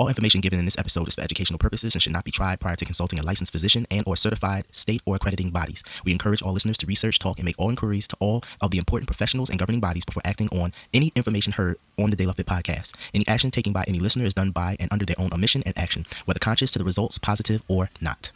All information given in this episode is for educational purposes and should not be tried prior to consulting a licensed physician and or certified state or accrediting bodies. We encourage all listeners to research, talk, and make all inquiries to all of the important professionals and governing bodies before acting on any information heard on the De La Fit podcast. Any action taken by any listener is done by and under their own omission and action, whether conscious to the results positive or not.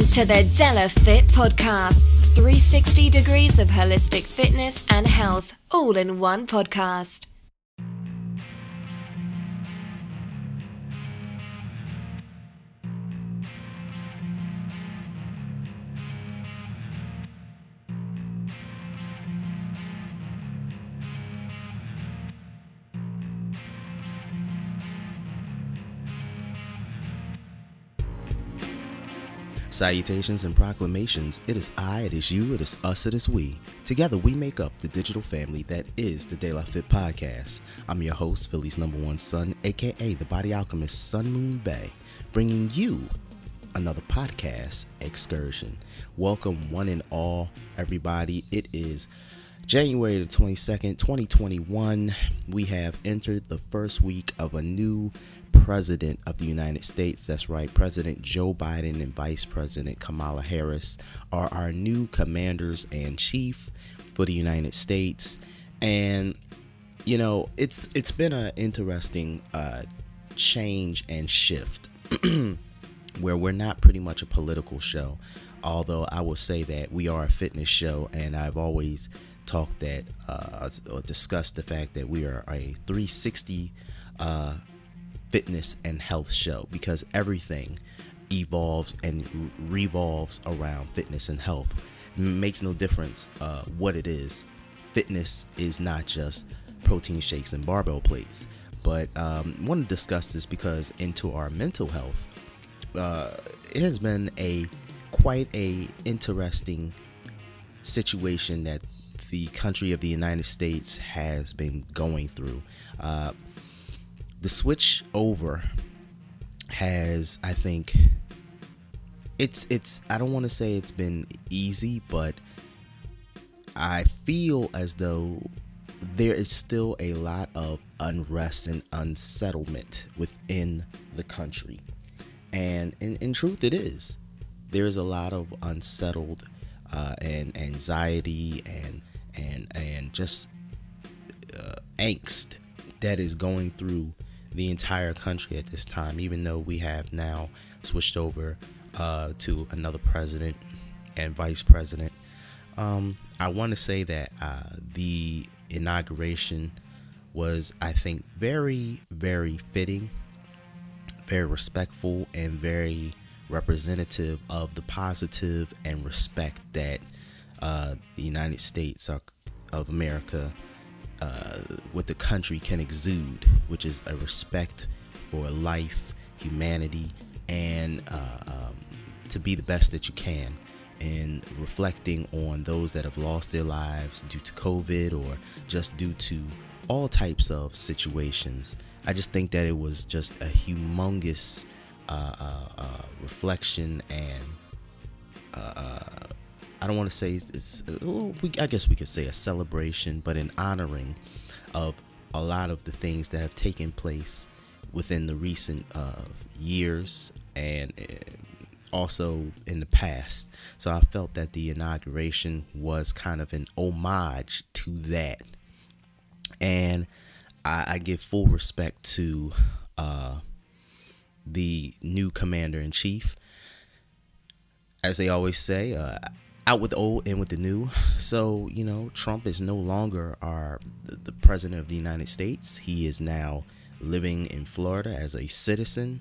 In to the De La Fit Podcasts 360 degrees of holistic fitness and health, all in one podcast. Salutations and proclamations. It is I, it is you, it is us, it is we. Together we make up the digital family that is the De La Fit Podcast. I'm your host, Philly's number one son, aka the body alchemist Sun Moon Bay, bringing you another podcast excursion. Welcome, one and all, everybody. It is January the 22nd, 2021. We have entered the first week of a new president of the United States. That's right, President Joe Biden and Vice President Kamala Harris are our new commanders and chief for the United States. And you know, it's it's been an interesting uh, change and shift where we're not pretty much a political show. Although I will say that we are a fitness show, and I've always talked that uh, or discussed the fact that we are a 360 uh, fitness and health show because everything evolves and revolves around fitness and health. It makes no difference uh, what it is. Fitness is not just protein shakes and barbell plates. But um, want to discuss this because into our mental health, uh, it has been a quite a interesting situation that the country of the United States has been going through. Uh, the switch over has, I think, it's it's. I don't want to say it's been easy, but I feel as though there is still a lot of unrest and unsettlement within the country, and in, in truth, it is. There is a lot of unsettled uh, and anxiety and and and just uh, angst that is going through the entire country at this time. Even though we have now switched over uh, to another president and vice president, um, I want to say that uh, the inauguration was, I think, very very fitting, very respectful, and very representative of the positive and respect that uh, the United States of America, uh, what the country can exude, which is a respect for life, humanity, and uh, um, to be the best that you can. And reflecting on those that have lost their lives due to COVID or just due to all types of situations. I just think that it was just a humongous uh, uh, uh, reflection and I don't want to say it's, it's well, we, I guess we could say a celebration, but an honoring of a lot of the things that have taken place within the recent uh, years and uh, also in the past. So I felt that the inauguration was kind of an homage to that, and I, I give full respect to uh, the new commander in chief. As they always say, uh, out with the old and with the new. So, you know, Trump is no longer our the president of the United States. He is now living in Florida as a citizen.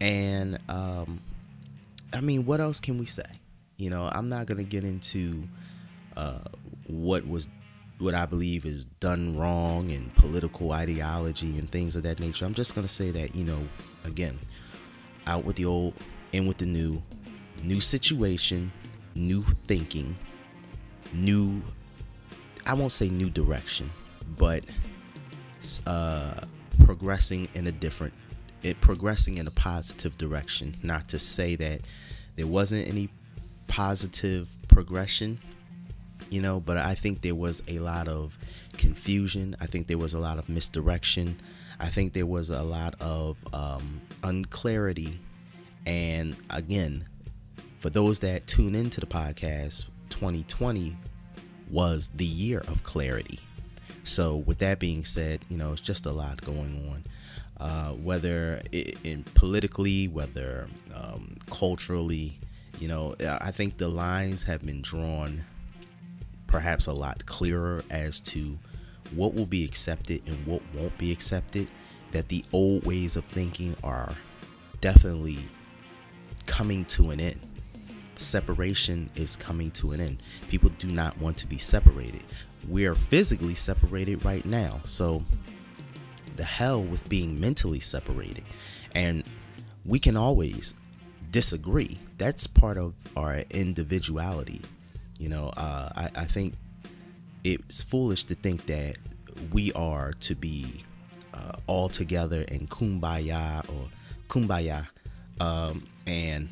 And um I mean, what else can we say? You know, I'm not going to get into uh what was what I believe is done wrong and political ideology and things of that nature. I'm just gonna say that you know, again, out with the old, in with the new, new situation, new thinking, new. I won't say new direction, but uh, progressing in a different, it progressing in a positive direction. Not to say that there wasn't any positive progression you know but i think there was a lot of confusion i think there was a lot of misdirection i think there was a lot of um, unclarity and again for those that tune into the podcast 2020 was the year of clarity so with that being said you know it's just a lot going on uh, whether in politically whether um, culturally you know i think the lines have been drawn perhaps a lot clearer as to what will be accepted and what won't be accepted, that the old ways of thinking are definitely coming to an end. Separation is coming to an end. People do not want to be separated. We are physically separated right now. So, the hell with being mentally separated. And we can always disagree. That's part of our individuality. You know, uh, I, I think it's foolish to think that we are to be uh, all together in kumbaya or kumbaya um, and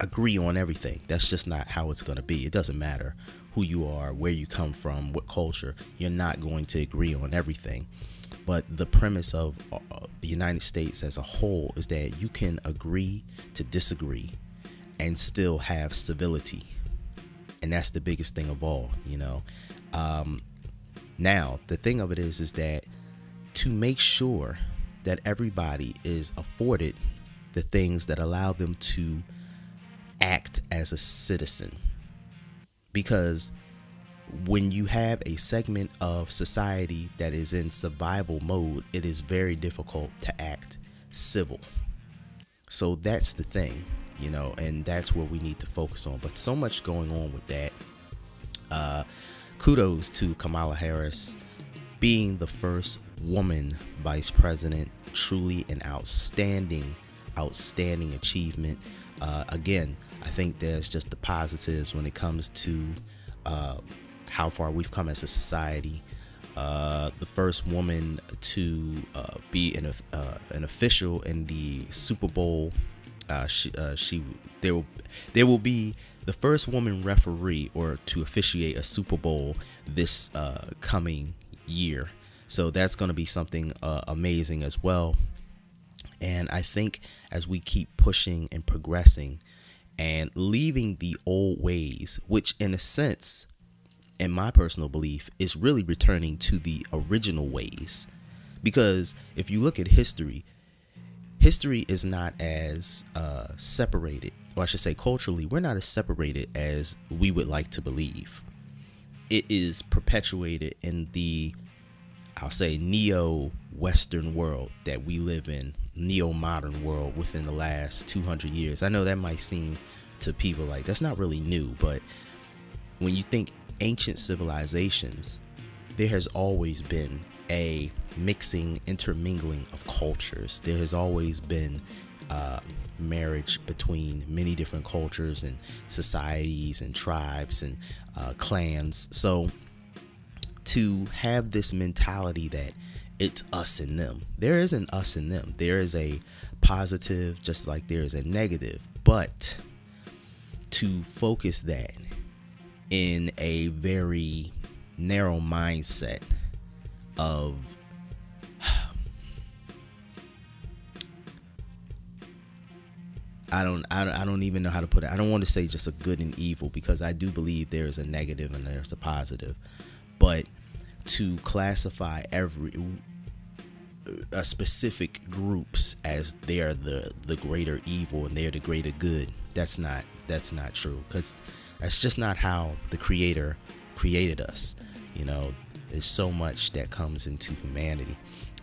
agree on everything. That's just not how it's going to be. It doesn't matter who you are, where you come from, what culture, you're not going to agree on everything. But the premise of uh, the United States as a whole is that you can agree to disagree and still have civility and that's the biggest thing of all you know um, now the thing of it is is that to make sure that everybody is afforded the things that allow them to act as a citizen because when you have a segment of society that is in survival mode it is very difficult to act civil so that's the thing you know, and that's where we need to focus on. But so much going on with that. Uh, kudos to Kamala Harris being the first woman vice president. Truly an outstanding, outstanding achievement. Uh, again, I think there's just the positives when it comes to uh, how far we've come as a society. Uh, the first woman to uh, be an, uh, an official in the Super Bowl uh, she, she there will there will be the first woman referee or to officiate a Super Bowl this coming year. So that's going to be something amazing as well. And I think as we keep pushing and progressing and leaving the old ways, which in a sense, in my personal belief, is really returning to the original ways. Because if you look at history, history is not as uh, separated, or I should say, culturally, we're not as separated as we would like to believe. It is perpetuated in the, I'll say, neo Western world that we live in, neo modern world within the last 200 years. I know that might seem to people like that's not really new, but when you think ancient civilizations, there has always been a mixing, intermingling of cultures. There has always been uh, marriage between many different cultures and societies and tribes and uh, clans. So to have this mentality that it's us and them, there is an us and them. There is a positive, just like there is a negative. But to focus that in a very narrow mindset of I don't, I don't I don't even know how to put it. I don't want to say just a good and evil because I do believe there is a negative and there's a positive. But to classify every a uh, specific groups as they're the the greater evil and they're the greater good, that's not that's not true cuz that's just not how the creator created us. You know, there's so much that comes into humanity.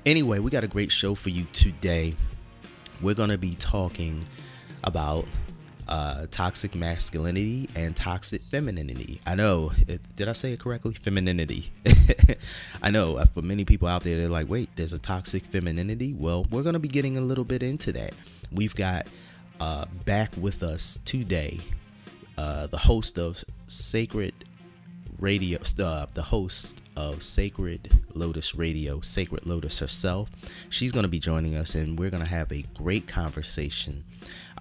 Anyway, we got a great show for you today. We're to be talking about uh, toxic masculinity and toxic femininity. I know, it, did I say it correctly? Femininity. I know uh, for many people out there, they're like, wait, there's a toxic femininity. Well, we're going to be getting a little bit into that. We've got uh, back with us today uh, the host of Sacred Radio, uh, the host of Sacred Lotus Radio, Sacred Lotus herself. She's going to be joining us, and we're going to have a great conversation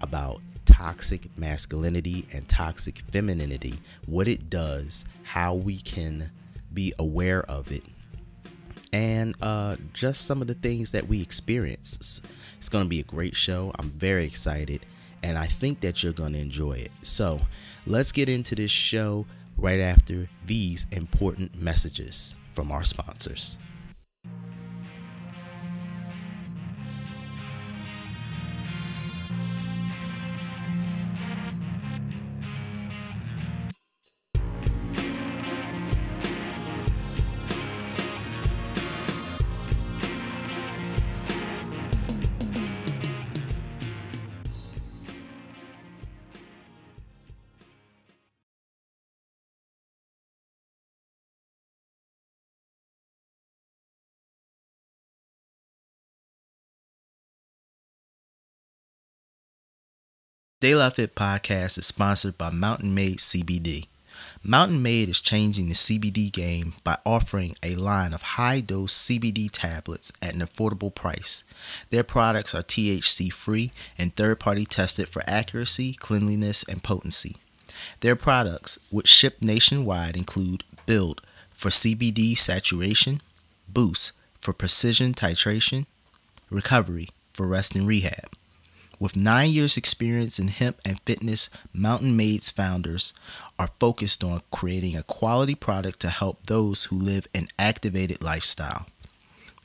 about toxic masculinity and toxic femininity, what it does, how we can be aware of it, and uh, just some of the things that we experience. It's going to be a great show. I'm very excited, and I think that you're going to enjoy it. So, let's get into this show right after these important messages from our sponsors. De La Fit podcast is sponsored by Mountain Made CBD. Mountain Made is changing the CBD game by offering a line of high dose CBD tablets at an affordable price. Their products are THC free and third party tested for accuracy, cleanliness, and potency. Their products, which ship nationwide, include Build for CBD saturation, Boost for precision titration, Recovery for rest and rehab. With nine years' experience in hemp and fitness, Mountain Made's founders are focused on creating a quality product to help those who live an activated lifestyle.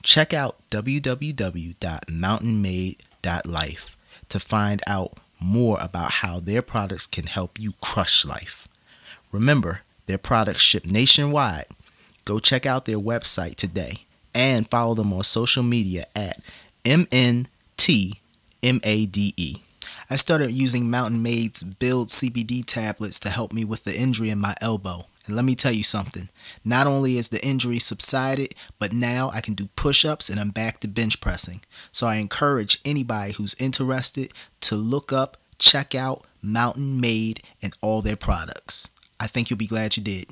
Check out www.mountainmade.life to find out more about how their products can help you crush life. Remember, their products ship nationwide. Go check out their website today and follow them on social media at MNT M A D E. I started using Mountain Made's Build CBD tablets to help me with the injury in my elbow. And let me tell you something. Not only is the injury subsided, but now I can do push ups and I'm back to bench pressing. So I encourage anybody who's interested to look up, check out Mountain Made and all their products. I think you'll be glad you did.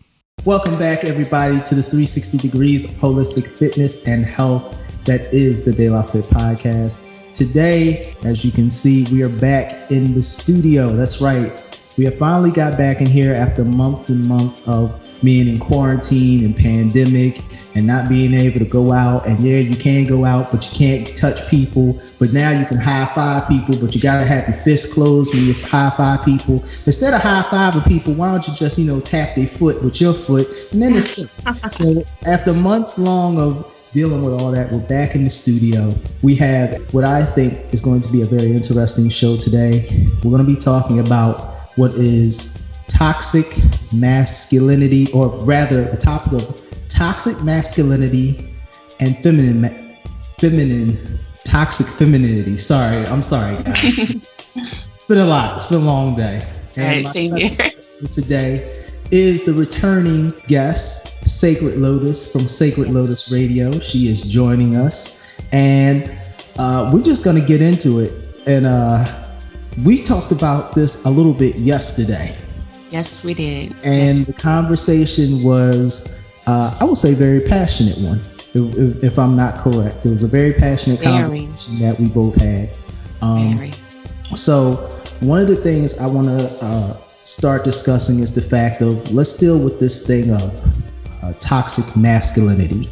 Welcome back, everybody, to the 360 Degrees of Holistic Fitness and Health that is the De La Fit Podcast. Today, as you can see, we are back in the studio. That's right. We have finally got back in here after months and months of being in quarantine and pandemic and not being able to go out. And yeah, you can go out, but you can't touch people. But now you can high five people, but you gotta have your fist closed when you high five people. Instead of high fiving people, why don't you just, you know, tap their foot with your foot and then it's so after months long of dealing with all that. We're back in the studio. We have what I think is going to be a very interesting show today. We're going to be talking about what is toxic masculinity, or rather, the topic of toxic masculinity and feminine, feminine, toxic femininity. Sorry, I'm sorry, guys. it's been a lot. It's been a long day. And right, same here. Today is the returning guest, Sacred Lotus from Sacred Lotus Radio. She is joining us, and uh, we're just going to get into it. And uh, we talked about this a little bit yesterday. Yes, we did. And yes. the conversation was, uh, I would say, very passionate one. If, if, if, I'm not correct, it was a very passionate very. conversation that we both had. Um, very. So one of the things I want to uh, start discussing is the fact of let's deal with this thing of uh, toxic masculinity.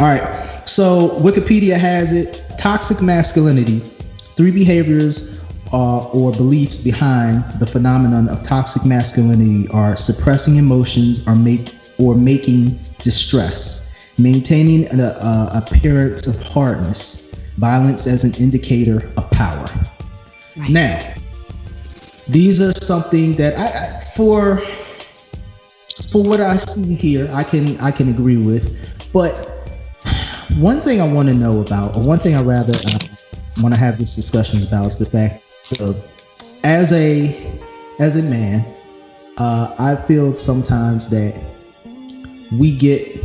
All right, so Wikipedia has it toxic masculinity, three behaviors uh, or beliefs behind the phenomenon of toxic masculinity are suppressing emotions or make or making distress, maintaining an uh, appearance of hardness, violence as an indicator of power. Right. Now, these are something that I, I for for what I see here, I can I can agree with. But one thing I want to know about, or one thing I rather uh, want to have this discussion about, is the fact of as a as a man, uh, I feel sometimes that we get,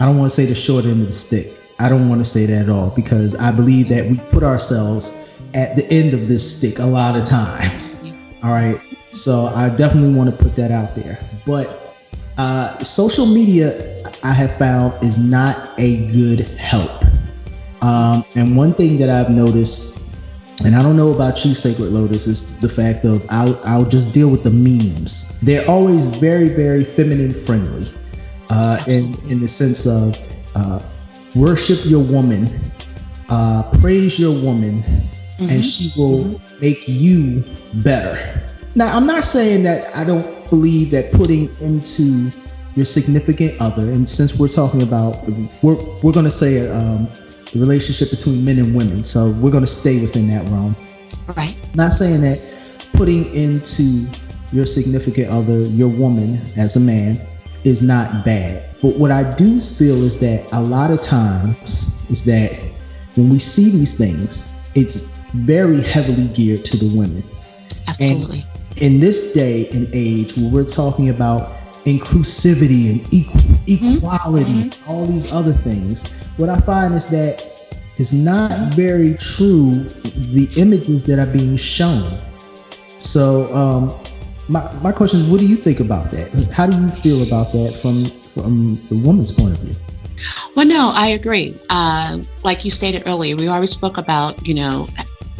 I don't want to say the short end of the stick. I don't want to say that at all because I believe that we put ourselves at the end of this stick a lot of times. All right. So I definitely want to put that out there. But uh, social media, I have found, is not a good help. Um, and one thing that I've noticed, and I don't know about you, Sacred Lotus, is the fact of I'll, I'll just deal with the memes. They're always very, very feminine friendly uh, in, in the sense of uh, worship your woman, uh, praise your woman, mm-hmm. and she will make you better. Now, I'm not saying that I don't believe that putting into your significant other, and since we're talking about, we're, we're going to say um, the relationship between men and women, so we're going to stay within that realm. Right. Not saying that putting into your significant other, your woman as a man, is not bad. But what I do feel is that a lot of times is that when we see these things, it's very heavily geared to the women. Absolutely. And in this day and age where we're talking about inclusivity and equal, mm-hmm. equality, mm-hmm. all these other things, what I find is that it's not very true the images that are being shown. So, um, my, my question is, what do you think about that? How do you feel about that from from the woman's point of view? Well, no, I agree. Uh, like you stated earlier, we always spoke about, you know,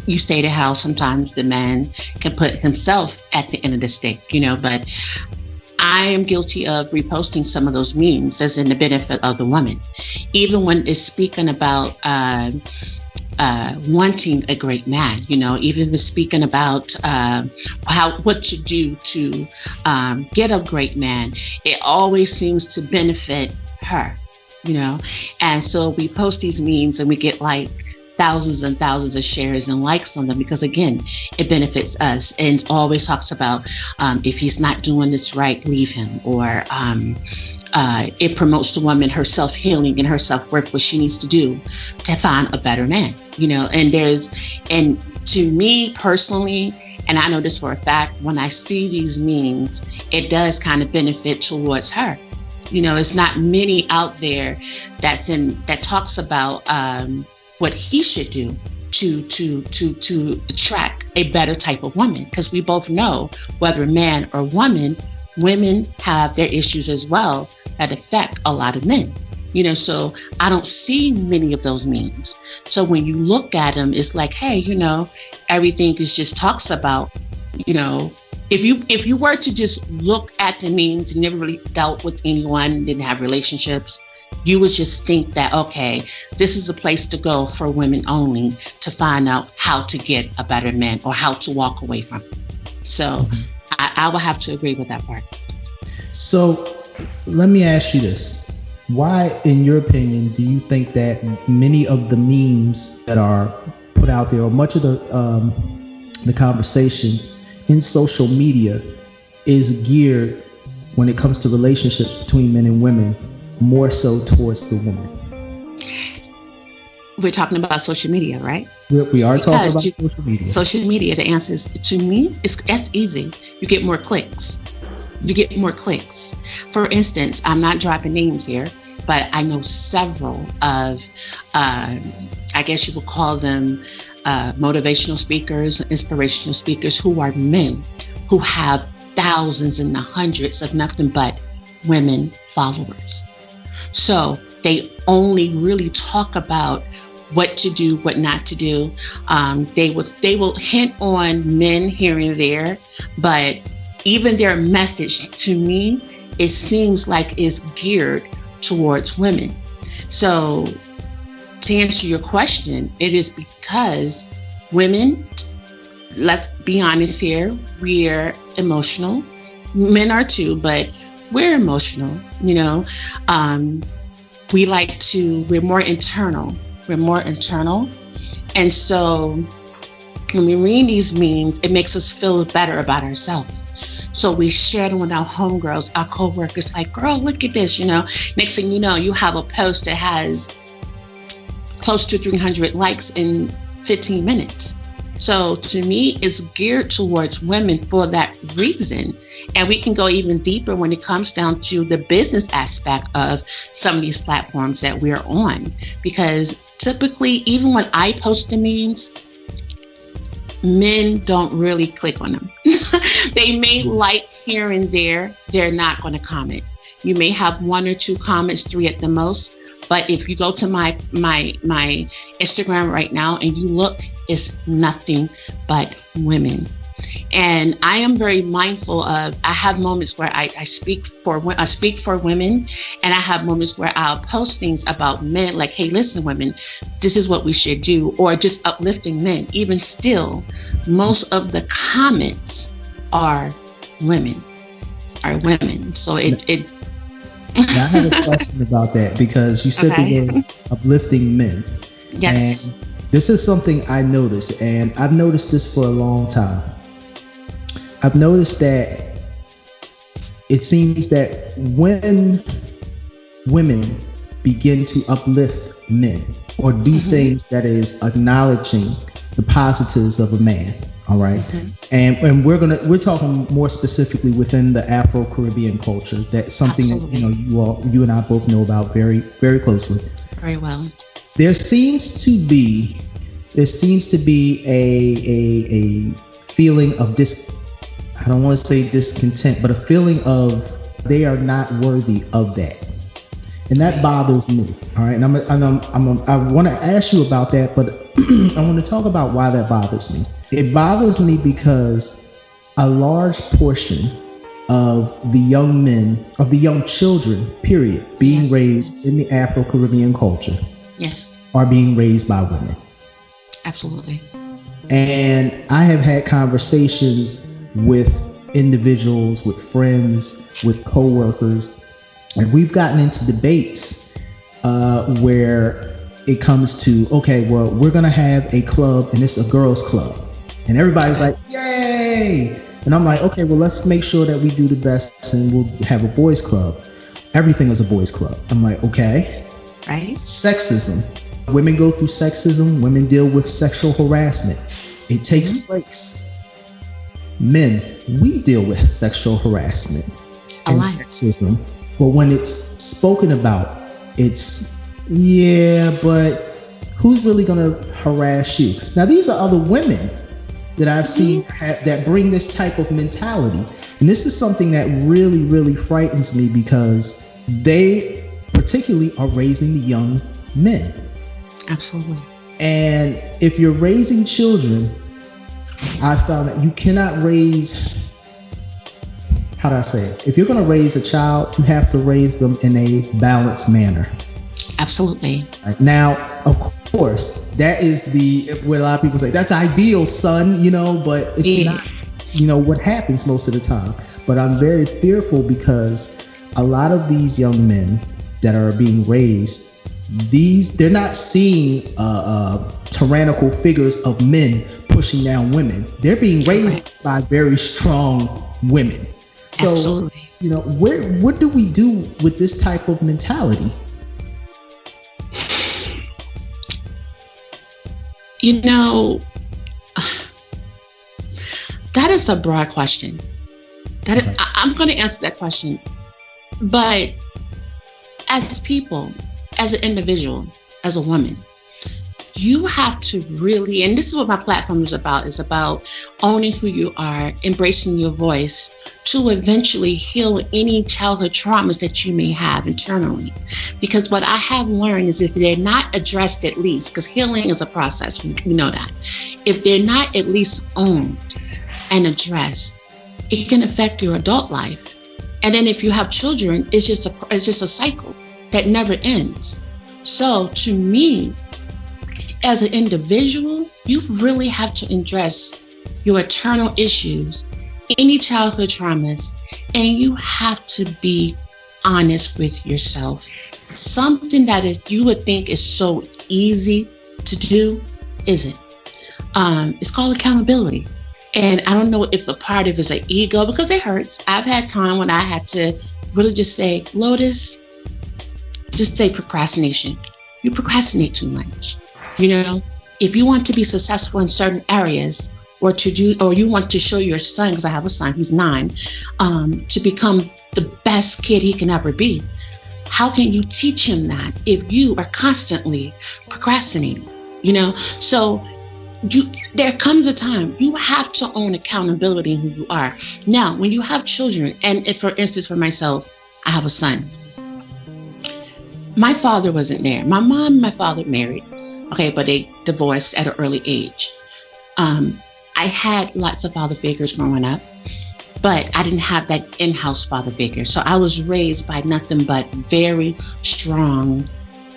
you stated how sometimes the man can put himself at the end of the stick, you know, but I am guilty of reposting some of those memes as in the benefit of the woman. Even when it's speaking about uh, uh, wanting a great man, you know, even speaking about uh, how what to do to um, get a great man, it always seems to benefit her, you know. And so we post these memes and we get like thousands and thousands of shares and likes on them because again it benefits us. And always talks about um, if he's not doing this right leave him. Or um, uh, it promotes the woman her self-healing and her self-worth what she needs to do to find a better man you know? And there's and to me personally and i know this for a fact when i see these memes it does kind of benefit towards her. You know it's not many out there that's in that talks about um, what he should do to to to to attract a better type of woman. Because we both know whether man or woman women have their issues as well that affect a lot of men. You know so i don't see many of those memes so when you look at them it's like hey you know everything is just talks about you know if you if you were to just look at the memes and never really dealt with anyone didn't have relationships you would just think that, okay, this is a place to go for women only to find out how to get a better man or how to walk away from. So mm-hmm. I, I will have to agree with that part. So let me ask you this. Why, in your opinion, do you think that many of the memes that are put out there, or much of the um, the conversation in social media, is geared when it comes to relationships between men and women more so towards the woman? We're talking about social media, right? We're, we are talking about you, social media. Social media, the answer is to me, it's that's easy. You get more clicks. You get more clicks. For instance, I'm not dropping names here, but I know several of, uh, I guess you would call them uh, motivational speakers, inspirational speakers who are men who have thousands and hundreds of nothing but women followers. So they only really talk about what to do, what not to do. Um, they will they will hint on men here and there, but even their message to me, it seems like is geared towards women. So to answer your question, it is because women, let's be honest here, we're emotional. Men are too, but we're emotional, you know. Um, we like to, we're more internal. We're more internal. And so when we read these memes, it makes us feel better about ourselves. So we share them with our homegirls, our co-workers, like, girl, look at this, you know. Next thing you know, you have a post that has close to 300 likes in 15 minutes. So to me, it's geared towards women for that reason. And we can go even deeper when it comes down to the business aspect of some of these platforms that we're on. Because typically, even when I post the memes, men don't really click on them. they may like here and there, they're not going to comment. You may have one or two comments, three at the most. But if you go to my my my Instagram right now and you look, it's nothing but women. And I am very mindful of. I have moments where I, I speak for I speak for women, and I have moments where I'll post things about men, like, "Hey, listen, women, this is what we should do," or just uplifting men. Even still, most of the comments are women, are women. So it it now, I have a question about that because you said okay. the word uplifting men. Yes. And this is something I noticed, and I've noticed this for a long time. I've noticed that it seems that when women begin to uplift men or do mm-hmm. things that is acknowledging the positives of a man, all right? mm-hmm. and and we're gonna we're talking more specifically within the Afro Caribbean culture. That's something Absolutely. that you know you all you and I both know about very very closely. Very well. There seems to be there seems to be a a a feeling of dis I don't want to say discontent, but a feeling of they are not worthy of that. And that bothers me. All right. And I'm, I'm, I'm, I'm i want to ask you about that, but I want to talk about why that bothers me. It bothers me because a large portion of the young men, of the young children, period, being yes, raised in the Afro Caribbean culture, yes, are being raised by women. Absolutely. And I have had conversations with individuals, with friends, with coworkers, and we've gotten into debates uh, where it comes to okay, well, we're gonna have a club and it's a girls' club and everybody's like, yay! And I'm like, okay, well, let's make sure that we do the best and we'll have a boys' club. Everything is a boys' club. I'm like, okay. Right. Sexism. Women go through sexism, women deal with sexual harassment. It takes mm-hmm. place. Men, we deal with sexual harassment a and lot. sexism. But when it's spoken about, it's, yeah, but who's really going to harass you? Now, these are other women that I've seen mm-hmm. ha- that bring this type of mentality. And this is something that really, really frightens me because they particularly are raising the young men. Absolutely. And if you're raising children, I found that you cannot raise, how do I say it? If you're going to raise a child, you have to raise them in a balanced manner. Absolutely. Right. Now, of course, that is the what a lot of people say. That's ideal, son. You know, but it's yeah. not. You know what happens most of the time. But I'm very fearful because a lot of these young men that are being raised, these they're not seeing uh, uh, tyrannical figures of men pushing down women. They're being raised by very strong women. So, Absolutely. you know, where what do we do with this type of mentality? You know, that is a broad question. That is, I'm going to answer that question. But as people, as an individual, as a woman, you have to really, and this is what my platform is about, is about owning who you are, embracing your voice to eventually heal any childhood traumas that you may have internally. Because what I have learned is if they're not addressed at least, because healing is a process, we know that. If they're not at least owned and addressed, it can affect your adult life. And then if you have children, it's just a it's just a cycle that never ends. So to me, as an individual, you really have to address your eternal issues, any childhood traumas, and you have to be honest with yourself. Something that is you would think is so easy to do isn't. Um, it's called accountability. And I don't know if the part of it is an ego because it hurts. I've had time when I had to really just say, Lotus, just say procrastination. You procrastinate too much. You know, if you want to be successful in certain areas, or to do, or you want to show your son, because I have a son, he's nine, um, to become the best kid he can ever be. How can you teach him that if you are constantly procrastinating? You know, so you there comes a time you have to own accountability in who you are. Now, when you have children, and if, for instance, for myself, I have a son. My father wasn't there. My mom and my father married, okay, but they divorced at an early age. Um, I had lots of father figures growing up, but I didn't have that in house father figure. So I was raised by nothing but very strong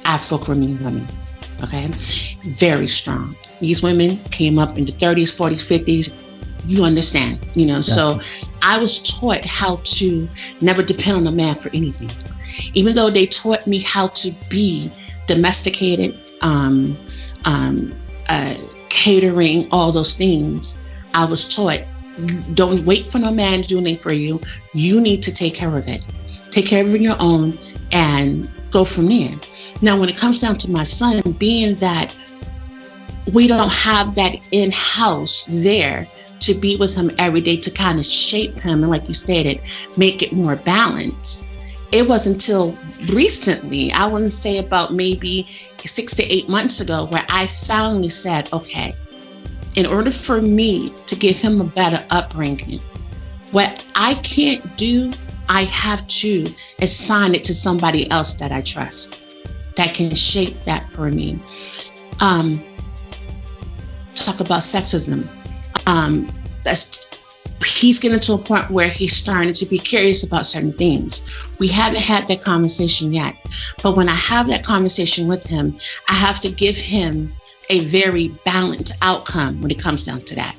Afro Caribbean women. Okay, very strong. These women came up in the 30s, 40s, 50s. You understand, you know. So I was taught how to never depend on a man for anything. Even though they taught me how to be domesticated, um, um, uh, catering, all those things, I was taught don't wait for no man to do anything for you. You need to take care of it. Take care of it on your own and go from there. Now, when it comes down to my son, being that we don't have that in house there to be with him every day to kind of shape him and, like you stated, make it more balanced. It was until recently, I wouldn't say about maybe six to eight months ago, where I finally said, okay, in order for me to give him a better upbringing, what I can't do, I have to assign it to somebody else that I trust that can shape that for me. Um, talk about sexism. Um, that's he's getting to a point where he's starting to be curious about certain things. We haven't had that conversation yet, but when I have that conversation with him, I have to give him a very balanced outcome when it comes down to that.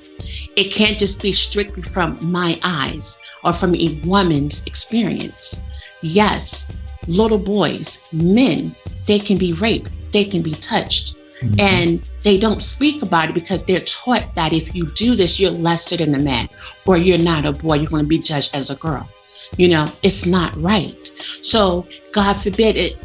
It can't just be strictly from my eyes or from a woman's experience. Yes, little boys, men, they can be raped, they can be touched. Mm-hmm. And they don't speak about it because they're taught that if you do this, you're lesser than a man, or you're not a boy, you're going to be judged as a girl. You know, it's not right. So, God forbid it.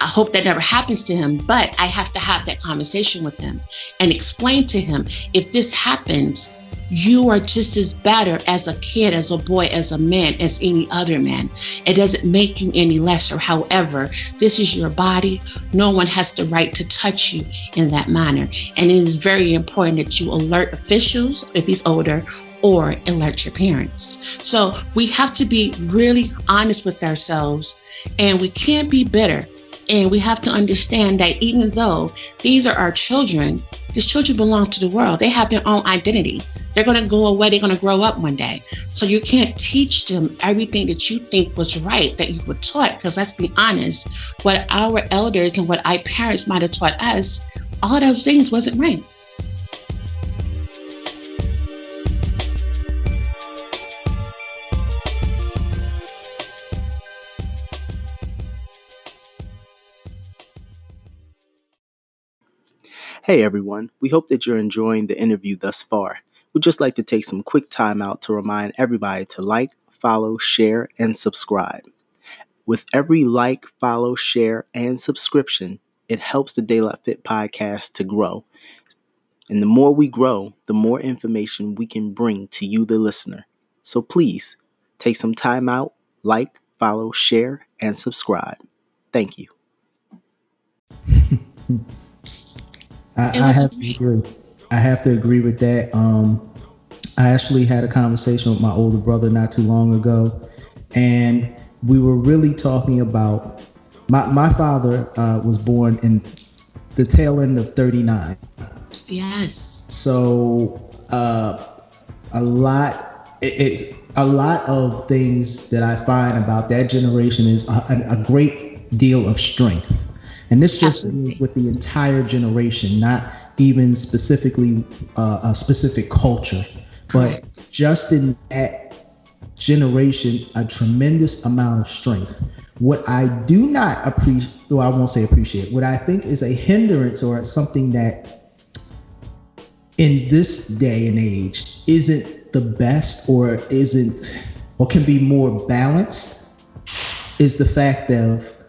I hope that never happens to him, but I have to have that conversation with him and explain to him if this happens, you are just as better as a kid, as a boy, as a man, as any other man. It doesn't make you any lesser. However, this is your body. No one has the right to touch you in that manner. And it is very important that you alert officials if he's older or alert your parents. So we have to be really honest with ourselves and we can't be bitter. And we have to understand that even though these are our children, these children belong to the world. They have their own identity. They're going to go away. They're going to grow up one day. So you can't teach them everything that you think was right that you were taught. Because let's be honest, what our elders and what our parents might have taught us, all those things wasn't right. Hey everyone, we hope that you're enjoying the interview thus far. We'd just like to take some quick time out to remind everybody to like, follow, share, and subscribe. With every like, follow, share, and subscription, it helps the De La Fit podcast to grow. And the more we grow, the more information we can bring to you, the listener. So please take some time out, like, follow, share, and subscribe. Thank you. I, I have to agree. I have to agree with that. Um, I actually had a conversation with my older brother not too long ago, and we were really talking about my my father uh, was born in the tail end of ¡39! Yes. So uh, a lot it, it, a lot of things that I find about that generation is a, a great deal of strength. And this just with the entire generation, not even specifically uh, a specific culture, but just in that generation, a tremendous amount of strength. What I do not appreciate, well, I won't say appreciate, what I think is a hindrance or something that in this day and age isn't the best or isn't or can be more balanced is the fact of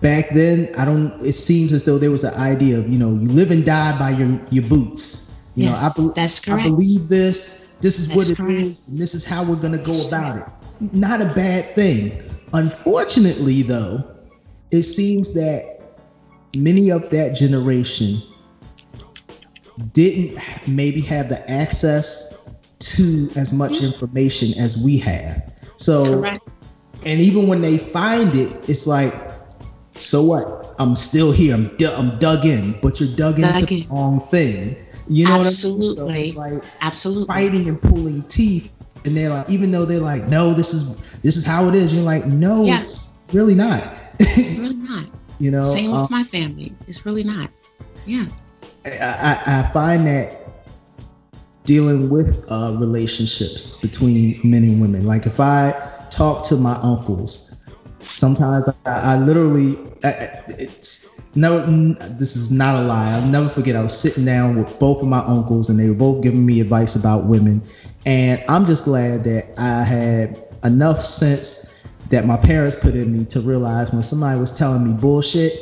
back then, I don't. It seems as though there was an idea of you know you live and die by your your boots. You yes, know, I, be- that's correct. I believe this. This is that's what it correct. is, and this is how we're gonna go about it. Not a bad thing. Unfortunately, though, it seems that many of that generation didn't maybe have the access to as much mm-hmm. information as we have. So, Correct. and even when they find it, it's like, so what? I'm still here. I'm d- I'm dug in, but you're dug, dug into in. the wrong thing. You know Absolutely. what I mean? So it's like Absolutely. fighting and pulling teeth. And they're like, even though they're like, no, this is this is how it is. You're like, no, yes. it's really not. it's really not. You know, same with um, my family. It's really not. Yeah. I, I, find that dealing with uh, relationships between men and women, like if I talk to my uncles, sometimes I, I literally, I, it's never, this is not a lie. I'll never forget. I was sitting down with both of my uncles and they were both giving me advice about women. And I'm just glad that I had enough sense that my parents put in me to realize when somebody was telling me bullshit,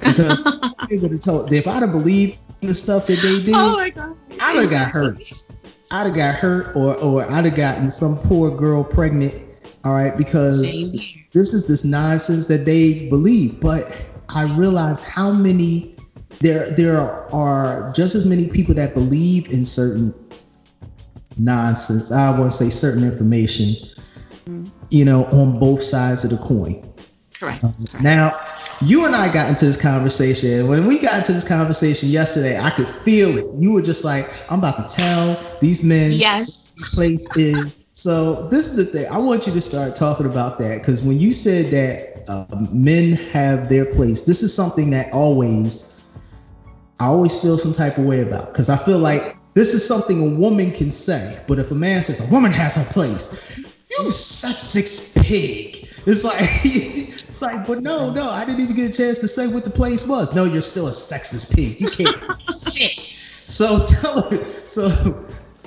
because they would have told if I'd have believed the stuff that they did, oh my god, I'd have got hurt. I'd have got hurt, or or I'd have gotten some poor girl pregnant. All right, because this is this nonsense that they believe. But I realize how many there there are just as many people that believe in certain nonsense. I want to say certain information. Mm-hmm. You know, on both sides of the coin. Correct. Um, Correct. Now, you and I got into this conversation. When we got into this conversation yesterday, I could feel it. You were just like, I'm about to tell these men yes this place is. So this is the thing. I want you to start talking about that because when you said that um, men have their place, this is something that always I always feel some type of way about because I feel like this is something a woman can say, but if a man says a woman has her place, you sexist pig. It's like it's like, but no, no, I didn't even get a chance to say what the place was. No, you're still a sexist pig. You can't shit. So tell her. So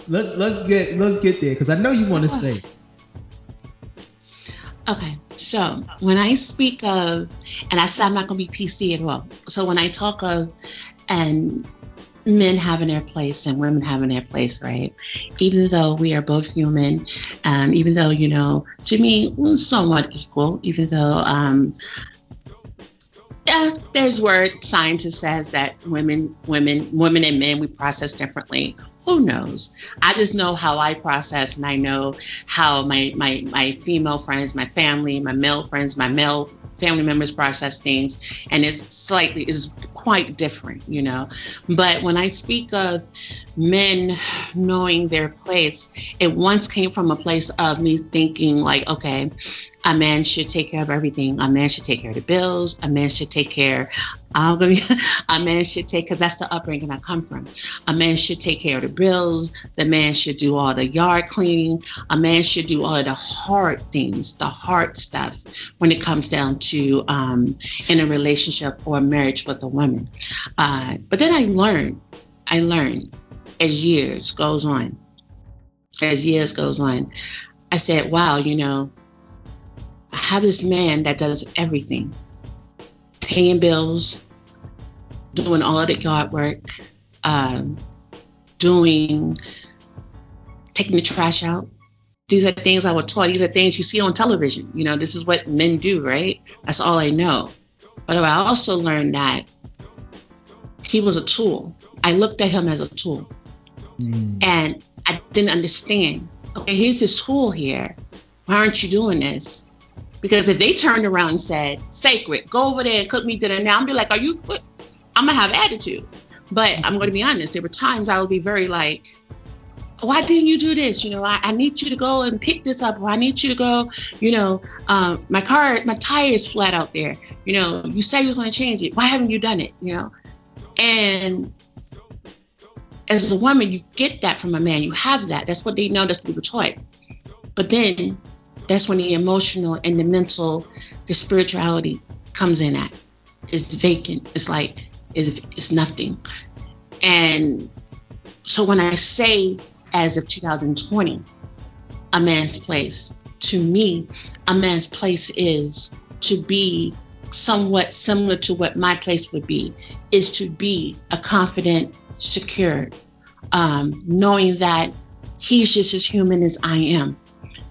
let, let's get let's get there because I know you want to say. Okay, so when I speak of, and I said I'm not going to be PC at all. So when I talk of, and men having their place and women having their place, right? Even though we are both human, um, even though, you know, to me, we're somewhat equal, even though, um, yeah, there's where scientists says that women, women, women and men, we process differently. Who knows? I just know how I process, and I know how my my my female friends, my family, my male friends, my male family members process things and it's slightly is quite different you know but when i speak of men knowing their place it once came from a place of me thinking like okay a man should take care of everything. A man should take care of the bills. A man should take care. I'm gonna be, a man should take because that's the upbringing I come from. A man should take care of the bills. The man should do all the yard cleaning. A man should do all the hard things, the hard stuff when it comes down to um, in a relationship or marriage with a woman. Uh, but then I learned, I learned as years goes on, as years goes on. I said, wow, you know, I have this man that does everything paying bills, doing all the yard work, um, doing, taking the trash out. These are things I was taught. These are things you see on television. You know, this is what men do, right? That's all I know. But I also learned that he was a tool. I looked at him as a tool. Mm. And I didn't understand. Okay, here's this tool here. Why aren't you doing this? Because if they turned around and said, Sacred, go over there and cook me dinner now, I'm be like, Are you what? I'm gonna have attitude. But I'm gonna be honest, there were times I would be very like, why didn't you do this? You know, I, I, need you to go and pick this up, or I need you to go, you know, um, my car, my tire is flat out there. You know, you said you was to change it. Why haven't you done it? You know, and as a woman, you get that from a man. You have that. That's what they know. That's what were taught. But then that's when the emotional and the mental, the spirituality comes in at. It's vacant. It's like it's, it's nothing. And so when I say as of 2020, a man's place, to me, a man's place is to be somewhat similar to what my place would be is to be a confident, secure, um, knowing that he's just as human as I am.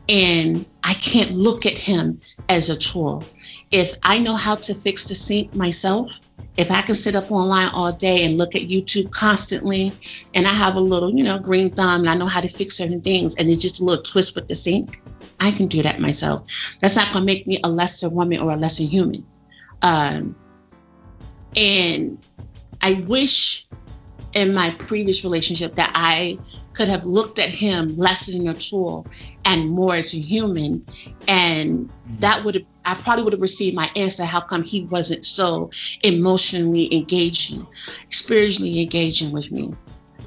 And I can't look at him as a tool. If I know how to fix the sink myself, if I can sit up online all day and look at YouTube constantly, and I have a little, you know, green thumb and I know how to fix certain things, and it's just a little twist with the sink, I can do that myself. That's not to make me a lesser woman or a lesser human. Um, and I wish in my previous relationship that I could have looked at him less as a tool and more as a human. And mm-hmm. that would have, I probably would have received my answer how come he wasn't so emotionally engaging, spiritually engaging with me.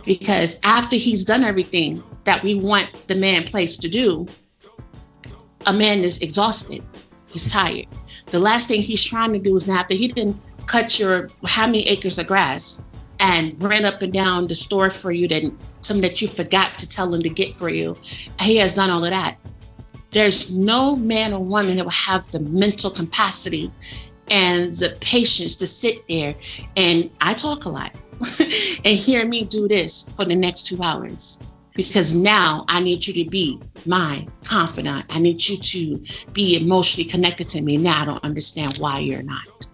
Because after he's done everything that we want the man place to do, a man is exhausted. He's tired. The last thing he's trying to do is now after he didn't cut your how many acres of grass and ran up and down the store for you that something that you forgot to tell him to get for you. He has done all of that. There's no man or woman that will have the mental capacity and the patience to sit there and I talk a lot and hear me do this for the next two hours because now I need you to be my confidant. I need you to be emotionally connected to me. Now I don't understand why you're not.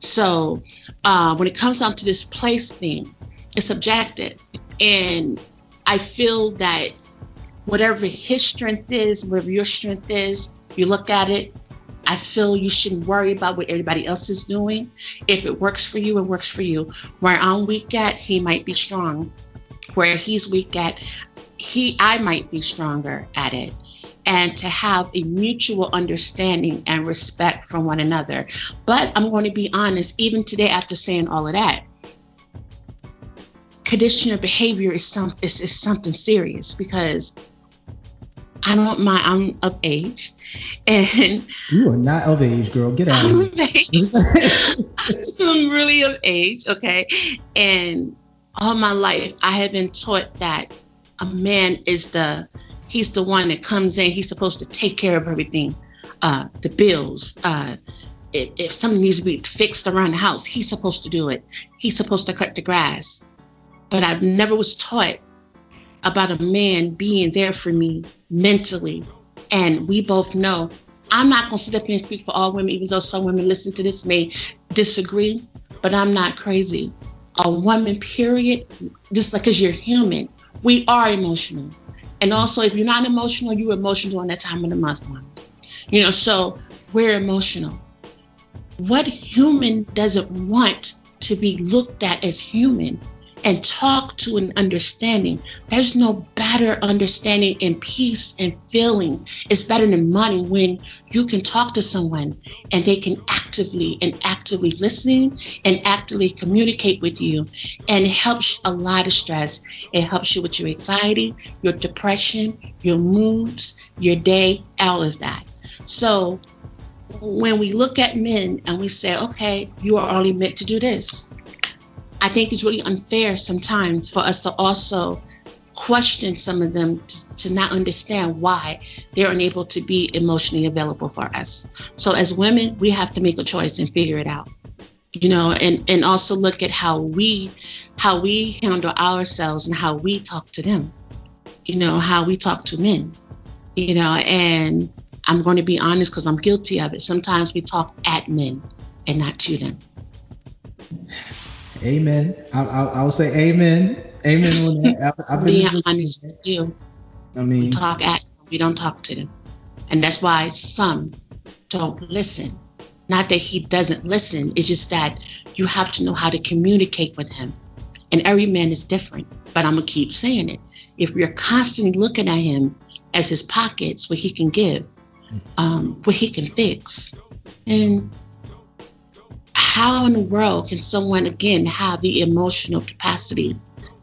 So uh, when it comes down to this place thing, it's subjective. And I feel that whatever his strength is, whatever your strength is, you look at it. I feel you shouldn't worry about what everybody else is doing. If it works for you, it works for you. Where I'm weak at, he might be strong. Where he's weak at, he I might be stronger at it and to have a mutual understanding and respect for one another. But I'm going to be honest, even today after saying all of that, conditional behavior is some is, is something serious because I don't mind I'm of age and you are not of age, girl. Get out I'm of here. I'm really of age, okay? And all my life I have been taught that a man is the he's the one that comes in. He's supposed to take care of everything, uh, the bills. Uh, if, if something needs to be fixed around the house, he's supposed to do it. He's supposed to cut the grass. But I never was taught about a man being there for me mentally. And we both know I'm not going to sit up here and speak for all women, even though some women listen to this may disagree, but I'm not crazy. A woman, period, just like because you're human, we are emotional. And also, if you're not emotional, you're emotional during that time of the month. You know, so we're emotional. What human doesn't want to be looked at as human and talk to an understanding. There's no better understanding and peace and feeling. It's better than money when you can talk to someone and they can actively and actively listen and actively communicate with you. And helps a lot of stress. It helps you with your anxiety, your depression, your moods, your day, all of that. So when we look at men and we say, okay, you are only meant to do this I think it's really unfair sometimes for us to also question some of them t- to not understand why they're unable to be emotionally available for us. So as women, we have to make a choice and figure it out. You know, and and also look at how we how we handle ourselves and how we talk to them. You know, how we talk to men. You know, and I'm going to be honest because I'm guilty of it. Sometimes we talk at men and not to them. Amen. I, I, I'll say amen. Amen on that. I, I've been honest with you. I mean, we talk at, we don't talk to them. And that's why some don't listen. Not that he doesn't listen, it's just that you have to know how to communicate with him. And every man is different, but I'm going to keep saying it. If we're constantly looking at him as his pockets, what he can give, um, what he can fix, and how in the world can someone again have the emotional capacity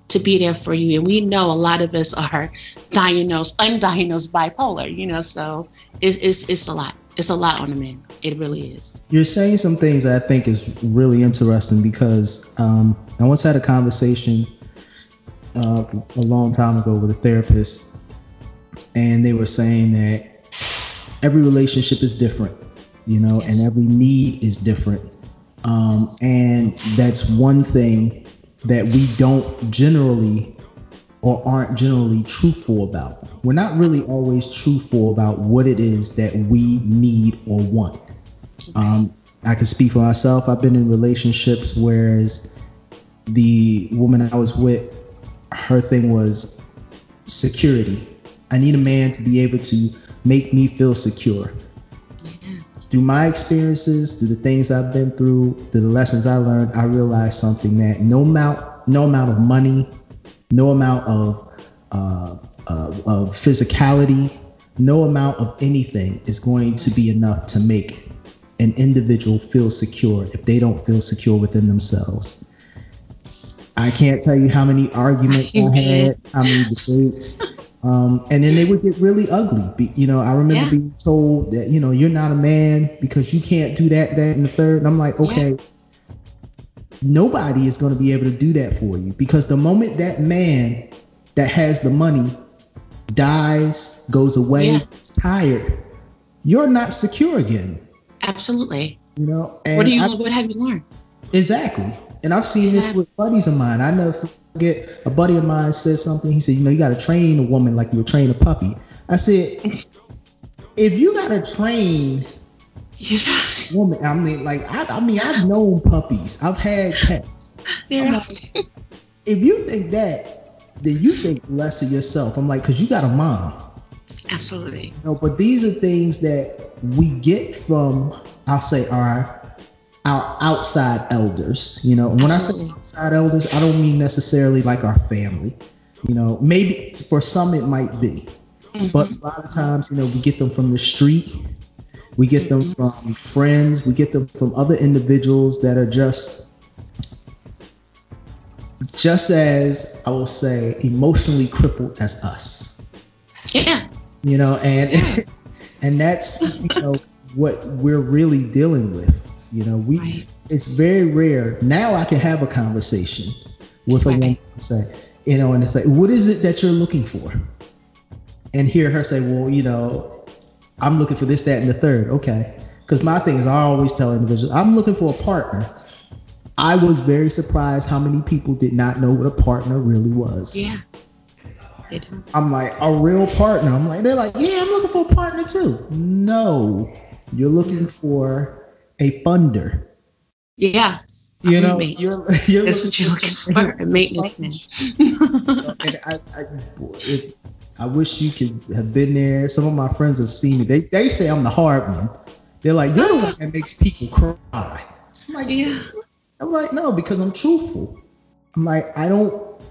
to be there for you? And we know a lot of us are diagnosed, undiagnosed bipolar, you know, so it's, it's, it's a lot. It's a lot on the man. It really is. You're saying some things that I think is really interesting because um, I once had a conversation uh, a long time ago with a therapist, and they were saying that every relationship is different you know, yes. and every need is different. Um, and that's one thing that we don't generally or aren't generally truthful about. We're not really always truthful about what it is that we need or want. Um, I can speak for myself. I've been in relationships whereas the woman I was with, her thing was security. I need a man to be able to make me feel secure. Through my experiences, through the things I've been through, through the lessons I learned, I realized something that no amount, no amount of money, no amount of uh, uh, of physicality, no amount of anything is going to be enough to make an individual feel secure if they don't feel secure within themselves. I can't tell you how many arguments I had, how many debates. Um, and then they would get really ugly. Be, you know, I remember yeah. being told that, you know, you're not a man because you can't do that, that, and the third. And I'm like, okay, yeah. nobody is going to be able to do that for you because the moment that man that has the money dies, goes away, yeah. tired, you're not secure again. Absolutely. You know, what do you? I've, what have you learned? Exactly. And I've seen this with buddies of mine. I never forget a buddy of mine said something. He said, "You know, you got to train a woman like you would train a puppy." I said, "If you got to train a woman, I mean, like I, I mean, I've known puppies. I've had pets. Yeah. Like, if you think that, then you think less of yourself. I'm like, because you got a mom. Absolutely. You know, but these are things that we get from, I'll say, our our outside elders. You know, when Absolutely. I say outside elders, I don't mean necessarily like our family. You know, maybe for some it might be, mm-hmm. but a lot of times, you know, we get them from the street. We get them mm-hmm. from friends. We get them from other individuals that are just, just as I will say, emotionally crippled as us. Yeah. You know, and and that's you know what we're really dealing with you know, we right. it's very rare. Now I can have a conversation with a woman and say, you know, and it's like, what is it that you're looking for? And hear her say, well, you know, I'm looking for this, that, and the third. Okay. Because my thing is, I always tell individuals, I'm looking for a partner. I was very surprised how many people did not know what a partner really was. Yeah. I'm like, a real partner. I'm like, they're like, yeah, I'm looking for a partner too. No, you're looking for a funder. Yeah. You know, you're, you're that's what you're looking for, a maintenance man. I, I, if, I wish you could have been there. Some of my friends have seen me. They, they say I'm the hard one. They're like, you're the one that makes people cry. I'm like, yeah. I'm like, no, because I'm truthful. I'm like, I don't,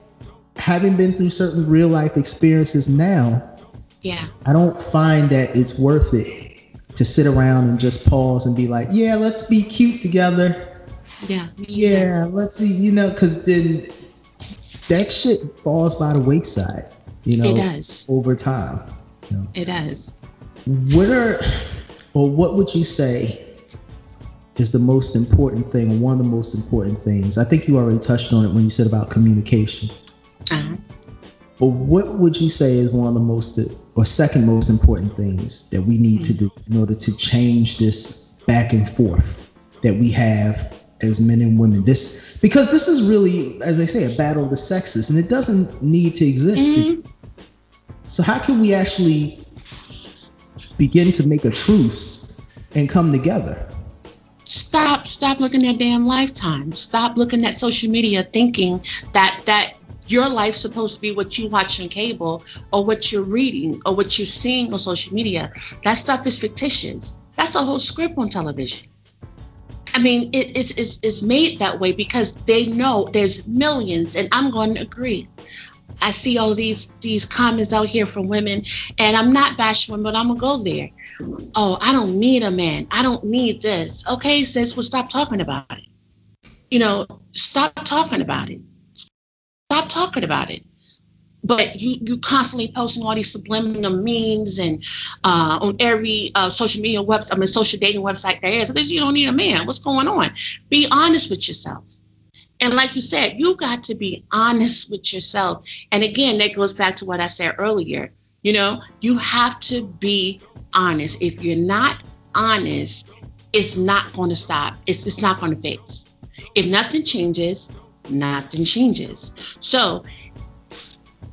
having been through certain real life experiences now, yeah, I don't find that it's worth it to sit around and just pause and be like, yeah, let's be cute together. Yeah. Yeah, let's see, you know, because then that shit falls by the wayside, you know, it does over time. You know? It does. What are, or what would you say is the most important thing, one of the most important things? I think you already touched on it when you said about communication. Uh-huh. But what would you say is one of the most or second most important things that we need to do in order to change this back and forth that we have as men and women? This because this is really, as they say, a battle of the sexes, and it doesn't need to exist. Mm-hmm. So how can we actually begin to make a truce and come together? Stop, stop looking at damn lifetime. Stop looking at social media thinking that that your life's supposed to be what you watch on cable or what you're reading or what you're seeing on social media. That stuff is fictitious. That's a whole script on television. I mean, it, it's, it's, it's made that way because they know there's millions, and I'm going to agree. I see all these these comments out here from women, and I'm not bashing but I'm gonna go there. Oh, I don't need a man. I don't need this. Okay, sis, well, stop talking about it. You know, stop talking about it. Stop talking about it. But you you constantly posting all these subliminal memes and uh, on every uh, social media website, I mean social dating website there is. You don't need a man. What's going on? Be honest with yourself. And like you said, you got to be honest with yourself. And again, that goes back to what I said earlier. You know, you have to be honest. If you're not honest, it's not going to stop. It's, it's not going to fix. If nothing changes, nothing changes. So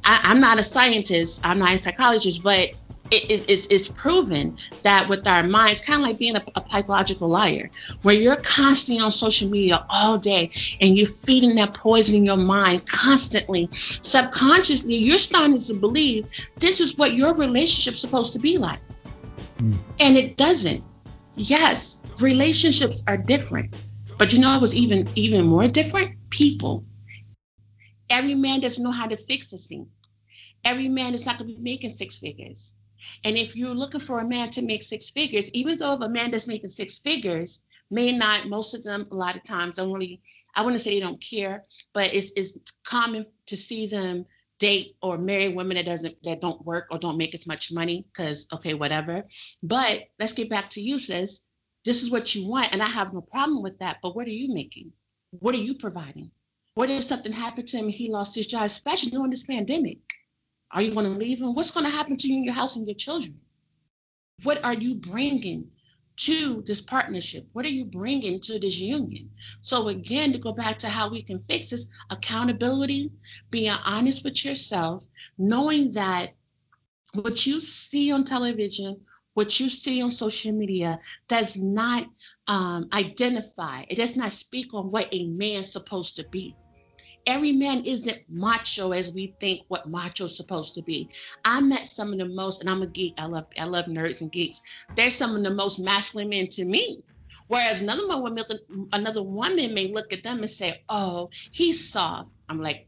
I, I'm not a scientist, I'm not a psychologist, but it is it's, it's proven that with our minds, kind of like being a, a psychological liar, where you're constantly on social media all day and you're feeding that poison in your mind constantly, subconsciously, you're starting to believe this is what your relationship's supposed to be like. Mm. And it doesn't. Yes, relationships are different. But you know it was even even more different? People. Every man doesn't know how to fix this thing. Every man is not going to be making six figures. And if you're looking for a man to make six figures, even though if a man that's making six figures may not, most of them a lot of times don't really, I wouldn't say they don't care, but it's, it's common to see them date or marry women that doesn't that don't work or don't make as much money because okay whatever but let's get back to you sis this is what you want and i have no problem with that but what are you making what are you providing what if something happened to him and he lost his job especially during this pandemic are you going to leave him? What's going to happen to you and your house and your children? What are you bringing to this partnership? What are you bringing to this union? So, again, to go back to how we can fix this accountability, being honest with yourself, knowing that what you see on television, what you see on social media does not um, identify, it does not speak on what a man's supposed to be every man isn't macho as we think what macho is supposed to be. I met some of the most, and I'm a geek. I love I love nerds and geeks. They're some of the most masculine men to me. Whereas another woman, another woman may look at them and say, "Oh, he's soft." I'm like,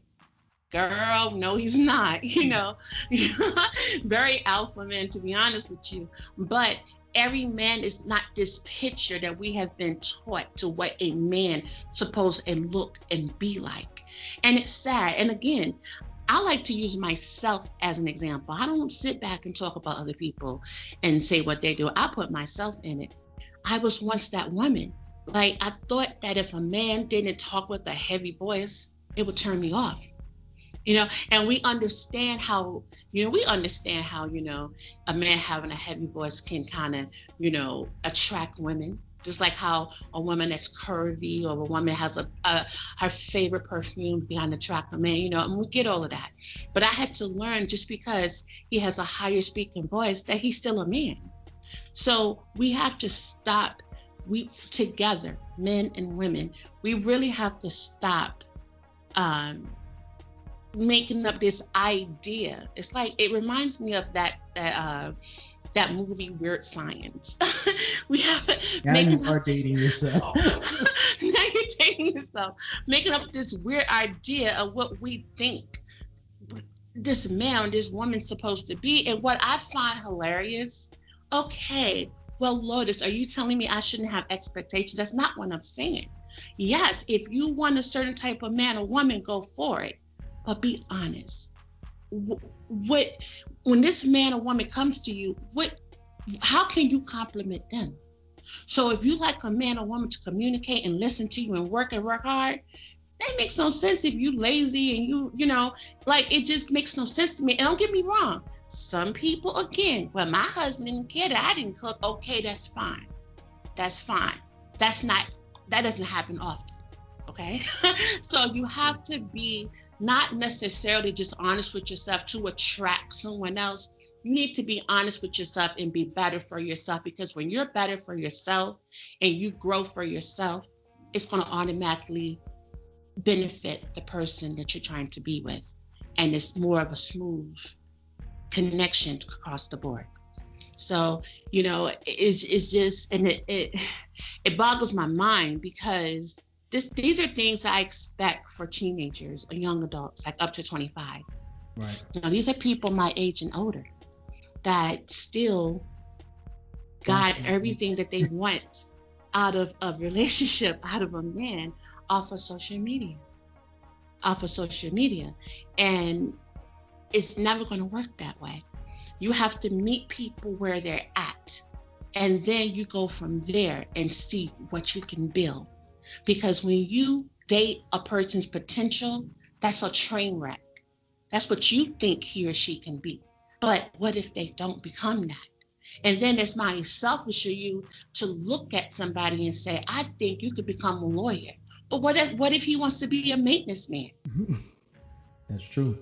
girl, no, he's not. You know, very alpha man, to be honest with you. But every man is not this picture that we have been taught to what a man supposed to look and be like. And it's sad. And again, I like to use myself as an example. I don't sit back and talk about other people and say what they do. I put myself in it. I was once that woman. Like I thought that if a man didn't talk with a heavy voice, it would turn me off. You know, and we understand how, you know, we understand how, you know, a man having a heavy voice can kind of, you know, attract women just like how a woman that's curvy or a woman has a, a her favorite perfume behind the track a man, you know, and we get all of that. But I had to learn just because he has a higher speaking voice that he's still a man. So we have to stop. We together, men and women, we really have to stop um, making up this idea. It's like it reminds me of that that uh, that movie Weird Science. we have now making you are dating yourself. now you're dating yourself, making up this weird idea of what we think this man, this woman's supposed to be. And what I find hilarious, okay, well, Lotus, are you telling me I shouldn't have expectations? That's not what I'm saying. Yes, if you want a certain type of man or woman, go for it, but be honest. What when this man or woman comes to you what how can you compliment them? So if you like a man or woman to communicate and listen to you and work and work hard that makes no sense if you lazy and you you know like it just makes no sense to me. And don't get me wrong some people again well my husband didn't care that i didn't cook. Okay that's fine. That's fine. That's not that doesn't happen often okay? So you have to be not necessarily just honest with yourself to attract someone else. You need to be honest with yourself and be better for yourself because when you're better for yourself and you grow for yourself it's going to automatically benefit the person that you're trying to be with. And it's more of a smooth connection across the board. So you know it's, it's just and it, it it boggles my mind because this these are things I expect for teenagers or young adults, like up to 25. Right. Know, these are people my age and older that still got everything that they want out of a relationship, out of a man, off of social media. Off of social media. And it's never going to work that way. You have to meet people where they're at. And then you go from there and see what you can build. Because when you date a person's potential, that's a train wreck. That's what you think he or she can be. But what if they don't become that? And then it's mighty selfish of you to look at somebody and say, I think you could become a lawyer. But what if, what if he wants to be a maintenance man? That's true.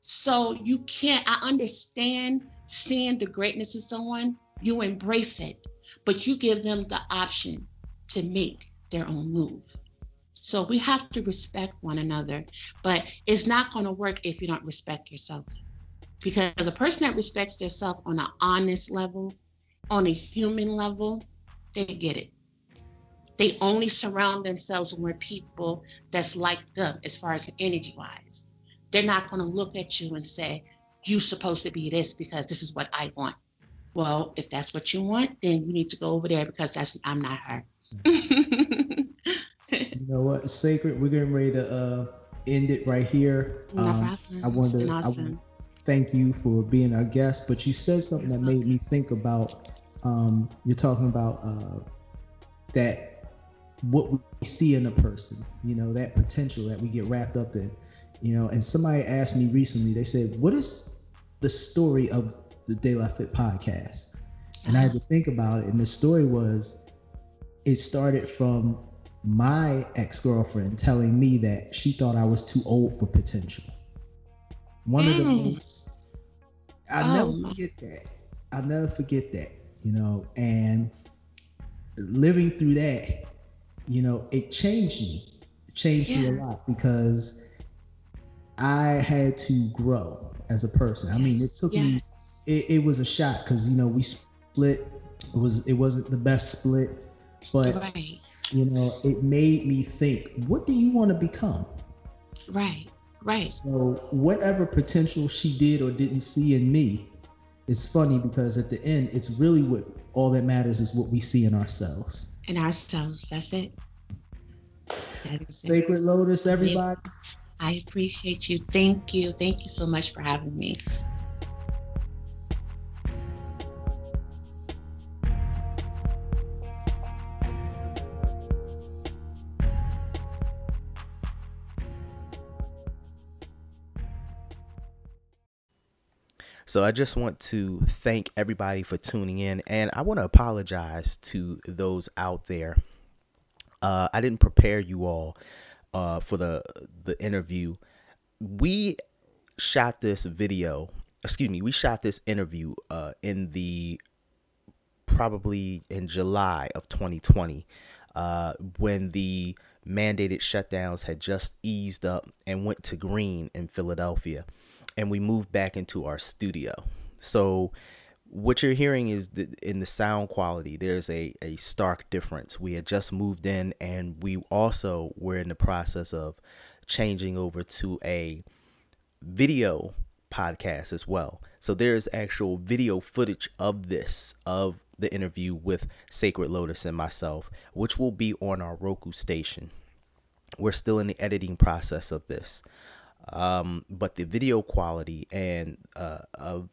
So you can't, I understand seeing the greatness of someone, you embrace it, but you give them the option to make their own move. So we have to respect one another, but it's not going to work if you don't respect yourself. Because a person that respects themselves on an honest level, on a human level, they get it. They only surround themselves with people that's like them as far as energy wise. They're not going to look at you and say, You're supposed to be this because this is what I want. Well, if that's what you want, then you need to go over there because that's I'm not her. you know what? Sacred, we're getting ready to uh, end it right here. No um. I wanted, to awesome. thank you for being our guest, but you said something that made me think about. Um, you're talking about uh, that what we see in a person, you know, that potential that we get wrapped up in, you know. And somebody asked me recently, they said, What is the story of the De La Fit podcast? And I had to think about it. And the story was it started from my ex girlfriend telling me that she thought I was too old for potential. One mm. of the most, I'll oh, never forget that. I'll never forget that, you know, and living through that you know, it changed me. It changed yeah. me a lot because I had to grow as a person. Yes. I mean, it took yes. me. It, it, was a shot because you know we split. It was it wasn't the best split, but right. you know it made me think. What do you want to become? Right. Right. So whatever potential she did or didn't see in me, it's funny because at the end, it's really what all that matters is what we see in ourselves in ourselves. That's it. That is Sacred it. Lotus, everybody. I appreciate you. Thank you. Thank you so much for having me. So I just want to thank everybody for tuning in, and I want to apologize to those out there. Uh, I didn't prepare you all uh, for the the interview. We shot this video. Excuse me. We shot this interview uh, in the probably in July of 2020 uh, when the mandated shutdowns had just eased up and went to green in Philadelphia and we moved back into our studio. So what you're hearing is that in the sound quality there's a, a stark difference. We had just moved in and we also were in the process of changing over to a video podcast as well. So there's actual video footage of this of the interview with sacred lotus and myself which will be on our roku station. We're still in the editing process of this um, but the video quality and uh, of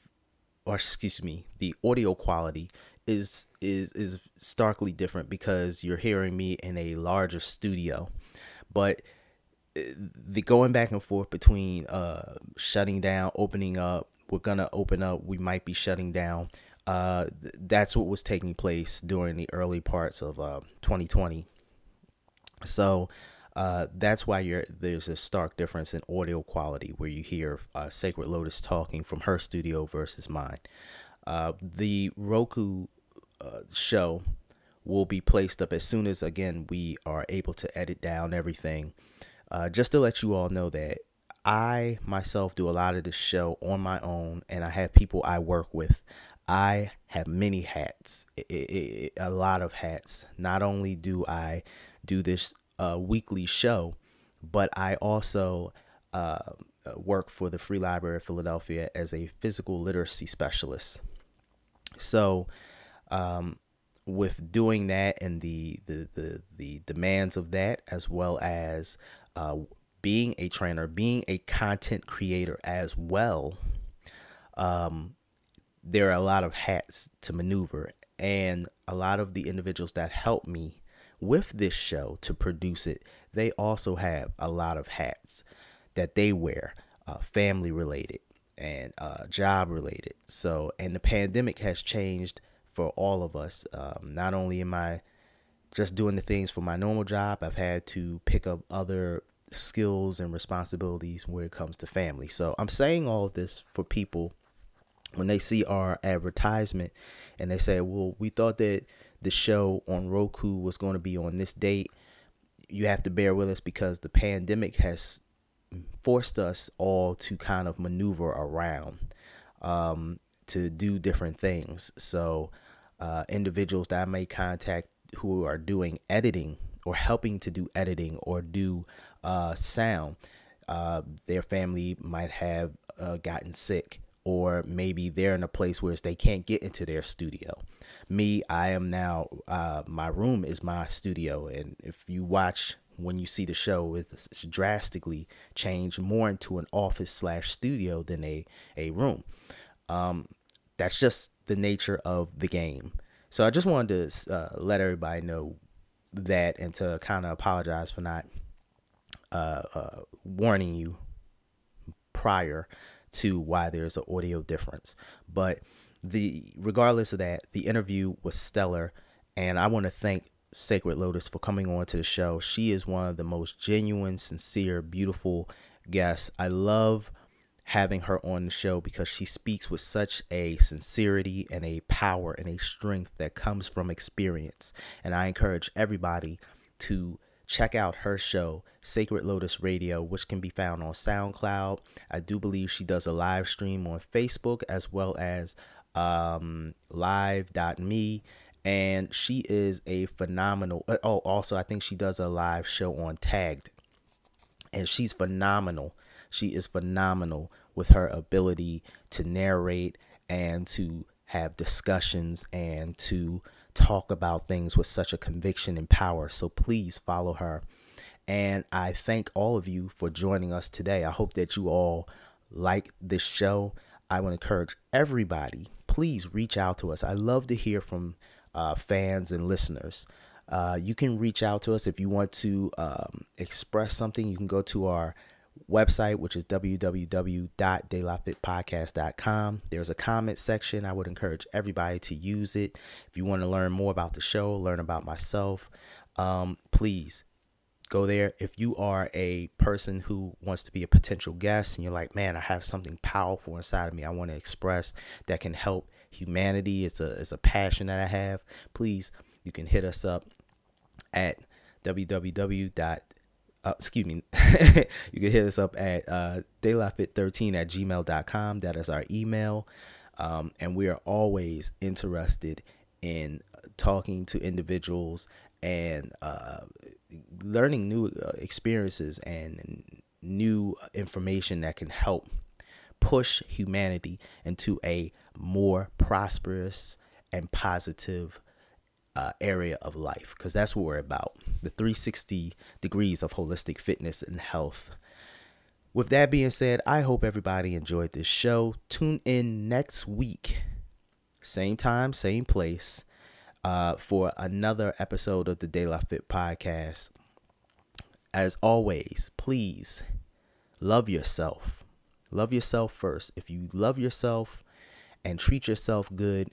or excuse me, the audio quality is is is starkly different because you're hearing me in a larger studio. But uh, the going back and forth between uh, shutting down, opening up, we're gonna open up, we might be shutting down. Uh, that's what was taking place during the early parts of uh, 2020. So uh, that's why there's a stark difference in audio quality where you hear uh, Sacred Lotus talking from her studio versus mine. Uh, the Roku uh, show will be placed up as soon as again we are able to edit down everything. Uh, just to let you all know that I myself do a lot of this show on my own, and I have people I work with. I have many hats, it, it, it, a lot of hats. Not only do I do this weekly show, but I also uh, work for the Free Library of Philadelphia as a physical literacy specialist. So, um, with doing that and the, the the the demands of that, as well as uh, being a trainer, being a content creator as well, um, there are a lot of hats to maneuver, and a lot of the individuals that help me with this show to produce it, they also have a lot of hats that they wear, uh, family related. and uh, job related. So, and the pandemic has changed for all of us. Um, not only am I just doing the things for my normal job, I've had to pick up other skills and responsibilities when it comes to family. So, I'm saying all of this for people when they see our advertisement and they say, well, we thought that the show on Roku was going to be on this date. You have to bear with us because the pandemic has forced us all to kind of maneuver around um, to do different things. So, uh, individuals that I may contact who are doing editing or helping to do editing or do uh, sound, uh, their family might have uh, gotten sick or maybe they're in a place where they can't get into their studio. Me, I am now, uh, my room is my studio. And if you watch when you see the show, it's drastically changed more into an office slash studio than a, a room. Um, that's just the nature of the game. So I just wanted to uh, let everybody know that and to kind of apologize for not uh, uh, warning you prior to why there's an audio difference. But the regardless of that, the interview was stellar, and I want to thank Sacred Lotus for coming on to the show. She is one of the most genuine, sincere, beautiful guests. I love having her on the show because she speaks with such a sincerity and a power and a strength that comes from experience. And I encourage everybody to check out her show, Sacred Lotus Radio, which can be found on SoundCloud. I do believe she does a live stream on Facebook as well as um, live.me. And she is a phenomenal. Uh, oh, also, I think she does a live show on Tagged. And she's phenomenal. She is phenomenal with her ability to narrate and to have discussions and to talk about things with such a conviction and power. So please follow her. And I thank all of you for joining us today. I hope that you all like this show. I would encourage everybody, please reach out to us. I love to hear from uh, fans and listeners. Uh, you can reach out to us if you want to um, express something. You can go to our website, which is www.delafitpodcast.com. There's a comment section. I would encourage everybody to use it. If you want to learn more about the show, learn about myself, um, please go there. If you are a person who wants to be a potential guest and you're like, man, I have something powerful inside of me I want to express that can help humanity, it's a, it's a passion that I have, please, you can hit us up at www uh, excuse me, you can hit us up at uh, delafit13 at gmail.com. That is our email. Um, and we are always interested in talking to individuals and uh, learning new uh, experiences and new information that can help push humanity into a more prosperous and positive uh, area of life because that's what we're about the 360 degrees of holistic fitness and health. With that being said, I hope everybody enjoyed this show. Tune in next week, same time, same place, uh, for another episode of the De La Fit podcast. As always, please love yourself. Love yourself first. If you love yourself and treat yourself good,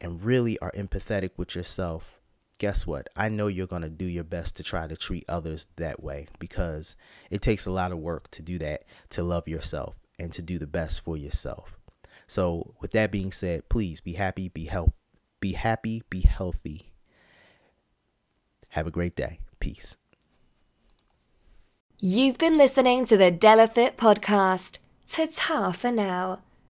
and really are empathetic with yourself, guess what? I know you're going to do your best to try to treat others that way because it takes a lot of work to do that, to love yourself and to do the best for yourself. So, with that being said, please be happy, be help, be happy, be healthy. Have a great day. Peace. You've been listening to the De La Fit podcast. Ta-ta for now.